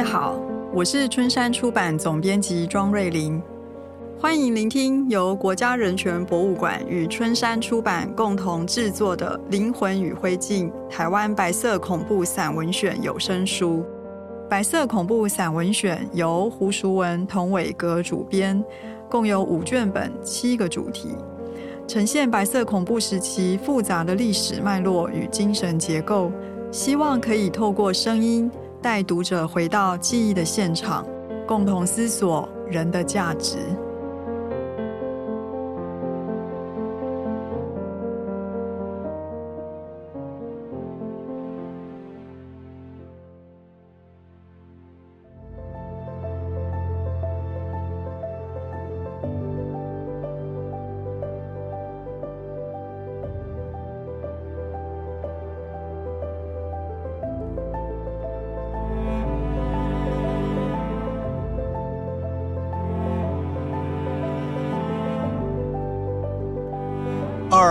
位好，我是春山出版总编辑庄瑞玲，欢迎聆听由国家人权博物馆与春山出版共同制作的《灵魂与灰烬：台湾白色恐怖散文选》有声书。白色恐怖散文选由胡淑文、童伟格主编，共有五卷本，七个主题，呈现白色恐怖时期复杂的历史脉络与精神结构，希望可以透过声音。带读者回到记忆的现场，共同思索人的价值。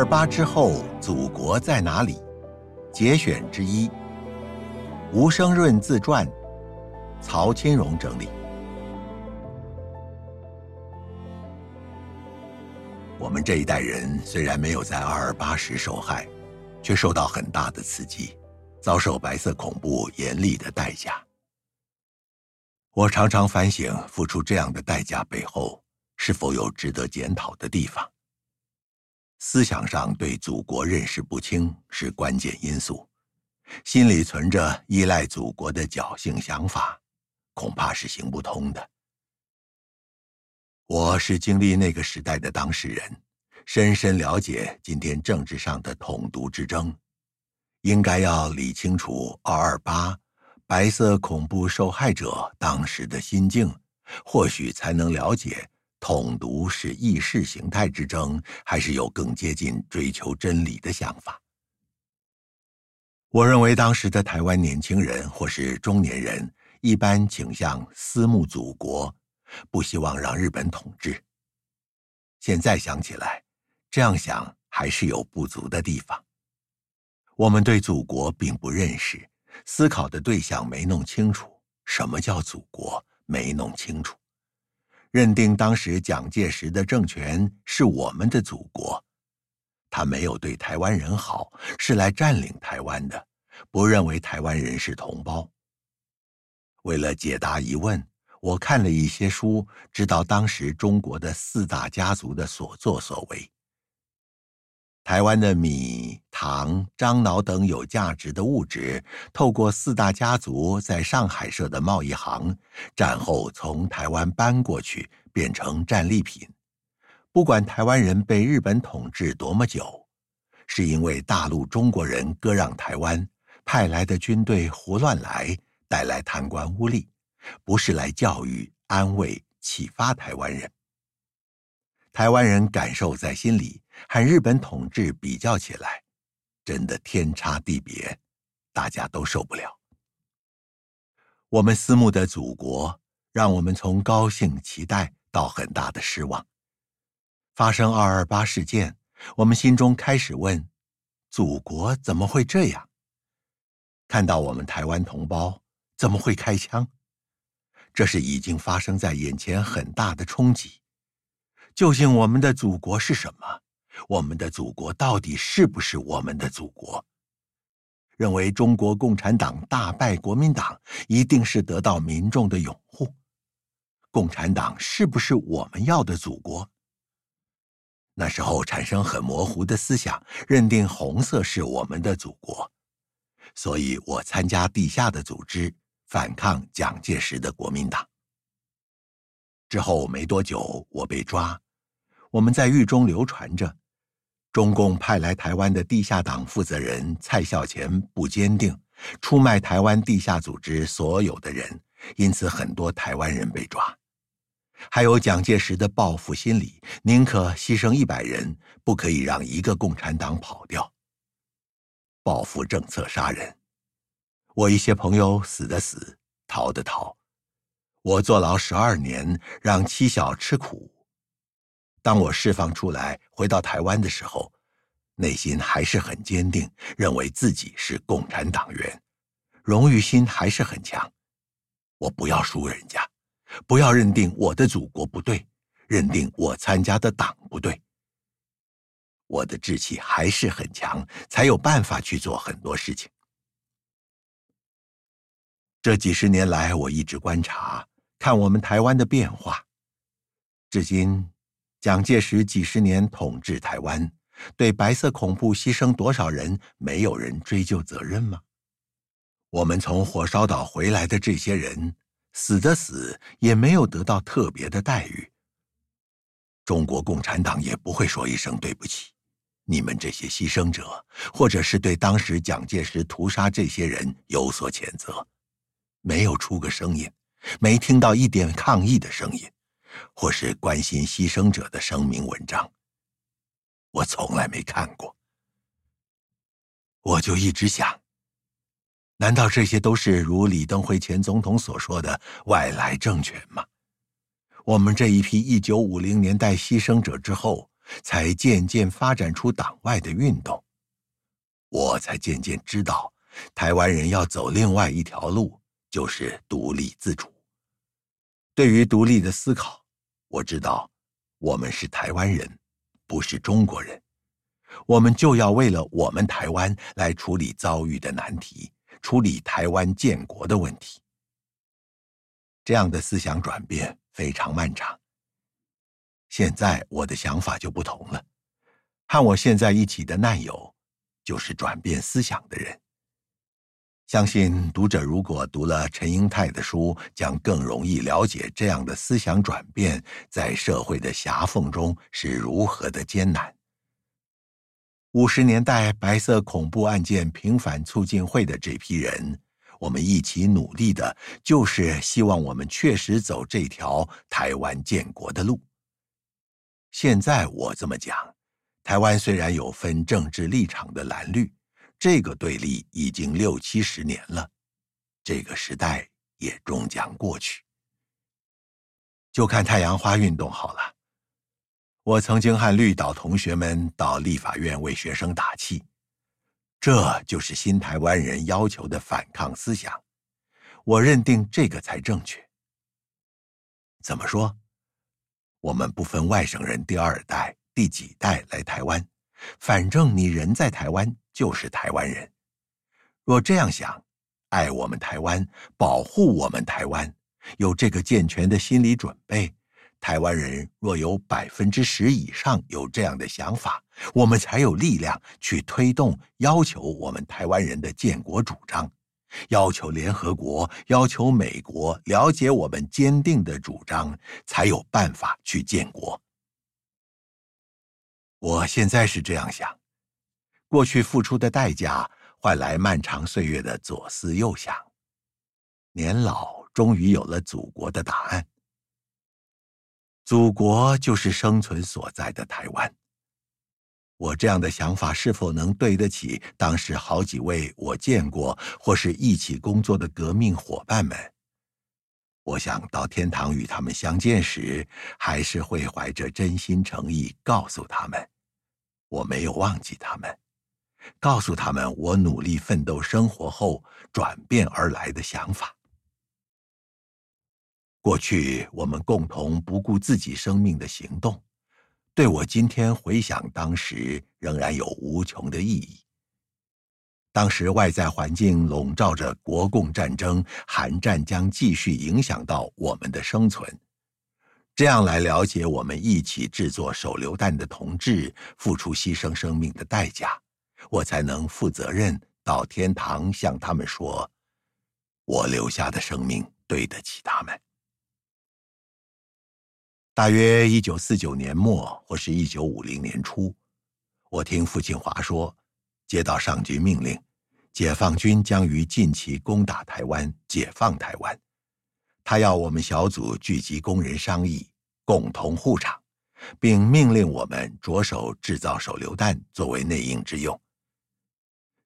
二八之后，祖国在哪里？节选之一，吴声润自传，曹钦荣整理。我们这一代人虽然没有在二二八时受害，却受到很大的刺激，遭受白色恐怖严厉的代价。我常常反省，付出这样的代价背后，是否有值得检讨的地方？思想上对祖国认识不清是关键因素，心里存着依赖祖国的侥幸想法，恐怕是行不通的。我是经历那个时代的当事人，深深了解今天政治上的统独之争，应该要理清楚二二八白色恐怖受害者当时的心境，或许才能了解。统独是意识形态之争，还是有更接近追求真理的想法？我认为当时的台湾年轻人或是中年人，一般倾向思慕祖国，不希望让日本统治。现在想起来，这样想还是有不足的地方。我们对祖国并不认识，思考的对象没弄清楚，什么叫祖国，没弄清楚。认定当时蒋介石的政权是我们的祖国，他没有对台湾人好，是来占领台湾的，不认为台湾人是同胞。为了解答疑问，我看了一些书，知道当时中国的四大家族的所作所为。台湾的米、糖、樟脑等有价值的物质，透过四大家族在上海设的贸易行，战后从台湾搬过去，变成战利品。不管台湾人被日本统治多么久，是因为大陆中国人割让台湾，派来的军队胡乱来，带来贪官污吏，不是来教育、安慰、启发台湾人。台湾人感受在心里，和日本统治比较起来，真的天差地别，大家都受不了。我们思慕的祖国，让我们从高兴期待到很大的失望。发生二二八事件，我们心中开始问：祖国怎么会这样？看到我们台湾同胞怎么会开枪？这是已经发生在眼前很大的冲击。究竟我们的祖国是什么？我们的祖国到底是不是我们的祖国？认为中国共产党大败国民党，一定是得到民众的拥护。共产党是不是我们要的祖国？那时候产生很模糊的思想，认定红色是我们的祖国，所以我参加地下的组织，反抗蒋介石的国民党。之后没多久，我被抓。我们在狱中流传着，中共派来台湾的地下党负责人蔡孝乾不坚定，出卖台湾地下组织所有的人，因此很多台湾人被抓。还有蒋介石的报复心理，宁可牺牲一百人，不可以让一个共产党跑掉。报复政策杀人，我一些朋友死的死，逃的逃。我坐牢十二年，让妻小吃苦。当我释放出来，回到台湾的时候，内心还是很坚定，认为自己是共产党员，荣誉心还是很强。我不要输人家，不要认定我的祖国不对，认定我参加的党不对。我的志气还是很强，才有办法去做很多事情。这几十年来，我一直观察，看我们台湾的变化。至今，蒋介石几十年统治台湾，对白色恐怖牺牲多少人，没有人追究责任吗？我们从火烧岛回来的这些人，死的死，也没有得到特别的待遇。中国共产党也不会说一声对不起。你们这些牺牲者，或者是对当时蒋介石屠杀这些人有所谴责，没有出个声音，没听到一点抗议的声音，或是关心牺牲者的声明文章，我从来没看过。我就一直想，难道这些都是如李登辉前总统所说的外来政权吗？我们这一批一九五零年代牺牲者之后。才渐渐发展出党外的运动，我才渐渐知道，台湾人要走另外一条路，就是独立自主。对于独立的思考，我知道，我们是台湾人，不是中国人，我们就要为了我们台湾来处理遭遇的难题，处理台湾建国的问题。这样的思想转变非常漫长。现在我的想法就不同了，和我现在一起的难友，就是转变思想的人。相信读者如果读了陈英泰的书，将更容易了解这样的思想转变在社会的狭缝中是如何的艰难。五十年代白色恐怖案件平反促进会的这批人，我们一起努力的，就是希望我们确实走这条台湾建国的路。现在我这么讲，台湾虽然有分政治立场的蓝绿，这个对立已经六七十年了，这个时代也终将过去。就看太阳花运动好了。我曾经和绿岛同学们到立法院为学生打气，这就是新台湾人要求的反抗思想。我认定这个才正确。怎么说？我们不分外省人第二代、第几代来台湾，反正你人在台湾就是台湾人。若这样想，爱我们台湾、保护我们台湾，有这个健全的心理准备，台湾人若有百分之十以上有这样的想法，我们才有力量去推动、要求我们台湾人的建国主张。要求联合国，要求美国了解我们坚定的主张，才有办法去建国。我现在是这样想：过去付出的代价，换来漫长岁月的左思右想，年老终于有了祖国的答案。祖国就是生存所在的台湾。我这样的想法是否能对得起当时好几位我见过或是一起工作的革命伙伴们？我想到天堂与他们相见时，还是会怀着真心诚意告诉他们，我没有忘记他们，告诉他们我努力奋斗生活后转变而来的想法。过去我们共同不顾自己生命的行动。对我今天回想当时，仍然有无穷的意义。当时外在环境笼罩着国共战争，韩战将继续影响到我们的生存。这样来了解我们一起制作手榴弹的同志付出牺牲生命的代价，我才能负责任到天堂向他们说：我留下的生命对得起他们。大约一九四九年末或是一九五零年初，我听傅庆华说，接到上级命令，解放军将于近期攻打台湾，解放台湾。他要我们小组聚集工人商议，共同护场，并命令我们着手制造手榴弹作为内应之用。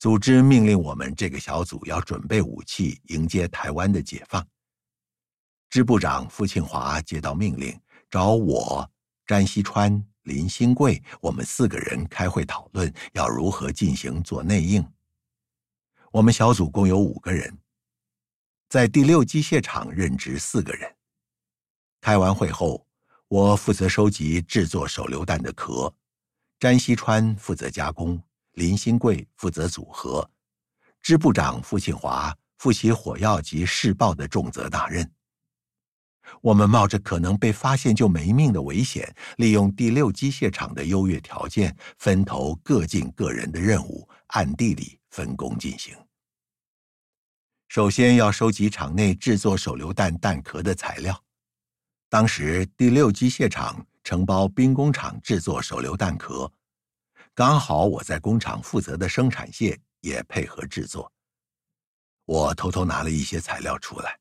组织命令我们这个小组要准备武器，迎接台湾的解放。支部长傅庆华接到命令。找我、詹锡川、林兴贵，我们四个人开会讨论要如何进行做内应。我们小组共有五个人，在第六机械厂任职四个人。开完会后，我负责收集制作手榴弹的壳，詹西川负责加工，林新贵负责组合，支部长傅庆华负起火药及试爆的重责大任。我们冒着可能被发现就没命的危险，利用第六机械厂的优越条件，分头各尽各人的任务，暗地里分工进行。首先要收集厂内制作手榴弹弹壳的材料。当时第六机械厂承包兵工厂制作手榴弹壳，刚好我在工厂负责的生产线也配合制作。我偷偷拿了一些材料出来。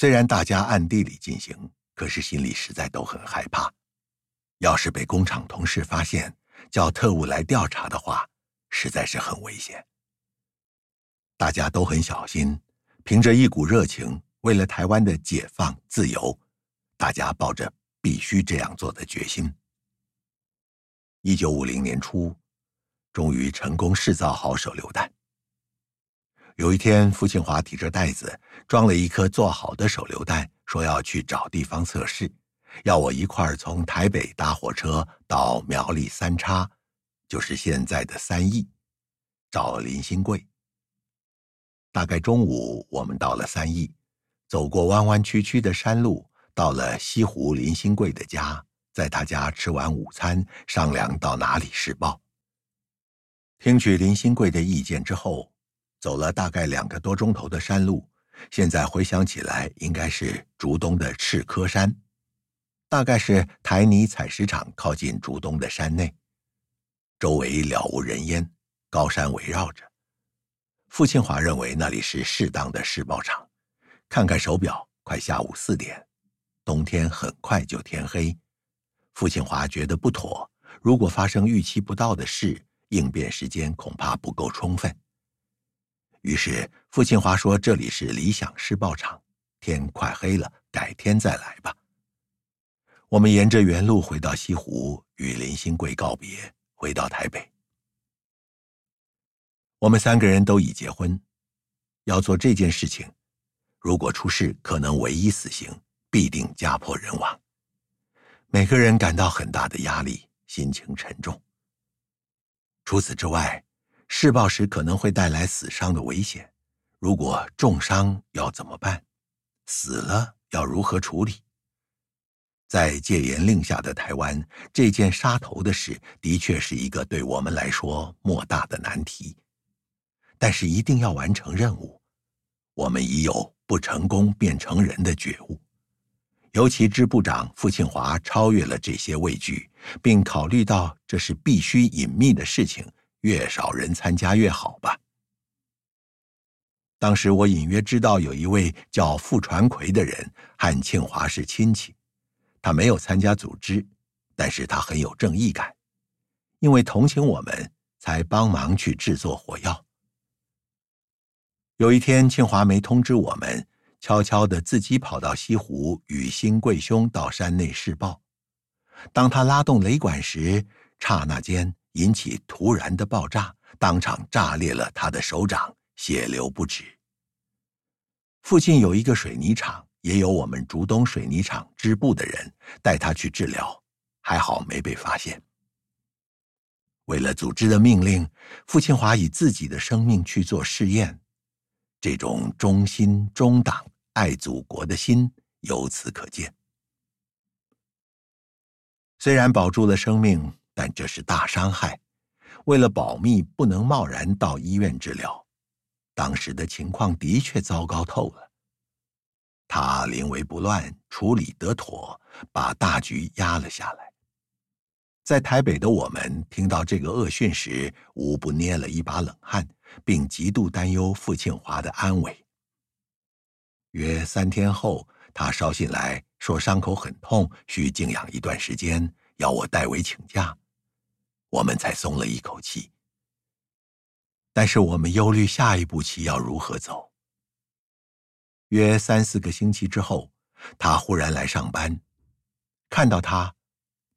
虽然大家暗地里进行，可是心里实在都很害怕。要是被工厂同事发现，叫特务来调查的话，实在是很危险。大家都很小心，凭着一股热情，为了台湾的解放自由，大家抱着必须这样做的决心。一九五零年初，终于成功试造好手榴弹。有一天，傅庆华提着袋子装了一颗做好的手榴弹，说要去找地方测试，要我一块儿从台北搭火车到苗栗三叉，就是现在的三义，找林新贵。大概中午，我们到了三义，走过弯弯曲曲的山路，到了西湖林新贵的家，在他家吃完午餐，商量到哪里试爆。听取林新贵的意见之后，走了大概两个多钟头的山路，现在回想起来，应该是竹东的赤科山，大概是台泥采石场靠近竹东的山内，周围了无人烟，高山围绕着。傅庆华认为那里是适当的试爆场。看看手表，快下午四点，冬天很快就天黑。傅庆华觉得不妥，如果发生预期不到的事，应变时间恐怕不够充分。于是傅庆华说：“这里是理想试爆场，天快黑了，改天再来吧。”我们沿着原路回到西湖，与林新贵告别，回到台北。我们三个人都已结婚，要做这件事情，如果出事，可能唯一死刑，必定家破人亡。每个人感到很大的压力，心情沉重。除此之外，试爆时可能会带来死伤的危险，如果重伤要怎么办？死了要如何处理？在戒严令下的台湾，这件杀头的事的确是一个对我们来说莫大的难题。但是一定要完成任务，我们已有不成功便成仁的觉悟。尤其支部长傅庆华超越了这些畏惧，并考虑到这是必须隐秘的事情，越少人参加越好吧。当时我隐约知道有一位叫傅传奎的人和庆华是亲戚，他没有参加组织，但是他很有正义感，因为同情我们，才帮忙去制作火药。有一天，庆华没通知我们，悄悄地自己跑到西湖，与新贵兄到山内试爆。当他拉动雷管时，刹那间引起突然的爆炸，当场炸裂了他的手掌，血流不止。附近有一个水泥厂，也有我们竹东水泥厂支部的人带他去治疗，还好没被发现。为了组织的命令，傅庆华以自己的生命去做试验。这种忠心忠党、爱祖国的心由此可见。虽然保住了生命，但这是大伤害。为了保密，不能贸然到医院治疗。当时的情况的确糟糕透了。他临危不乱，处理得妥，把大局压了下来。在台北的我们听到这个恶讯时，无不捏了一把冷汗。并极度担忧傅庆华的安危。约三天后，他捎信来说伤口很痛，需静养一段时间，要我代为请假，我们才松了一口气。但是我们忧虑下一步棋要如何走。约三四个星期之后，他忽然来上班，看到他，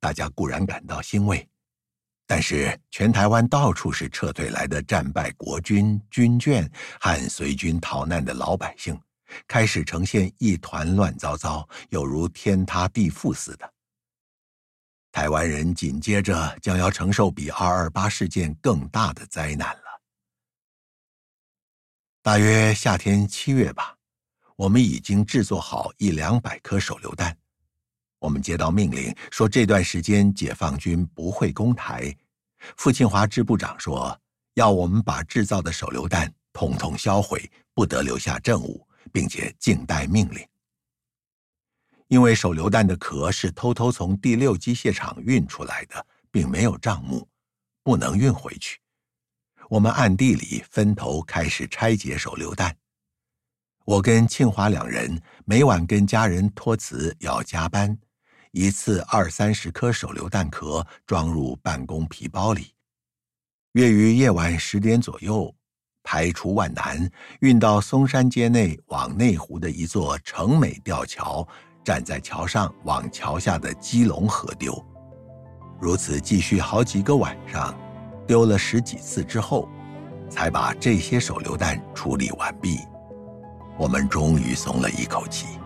大家固然感到欣慰，但是全台湾到处是撤退来的战败国军军眷和随军逃难的老百姓，开始呈现一团乱糟糟，犹如天塌地覆似的。台湾人紧接着将要承受比二二八事件更大的灾难了。大约夏天七月吧，我们已经制作好一两百颗手榴弹。我们接到命令说，这段时间解放军不会攻台。傅庆华支部长说，要我们把制造的手榴弹统统销毁，不得留下证物，并且静待命令。因为手榴弹的壳是偷偷从第六机械厂运出来的，并没有账目，不能运回去。我们暗地里分头开始拆解手榴弹。我跟庆华两人每晚跟家人托辞要加班。一次二三十颗手榴弹壳装入办公皮包里，约于夜晚十点左右，排除万难运到松山街内往内湖的一座城美吊桥，站在桥上往桥下的基隆河丢。如此继续好几个晚上，丢了十几次之后，才把这些手榴弹处理完毕。我们终于松了一口气。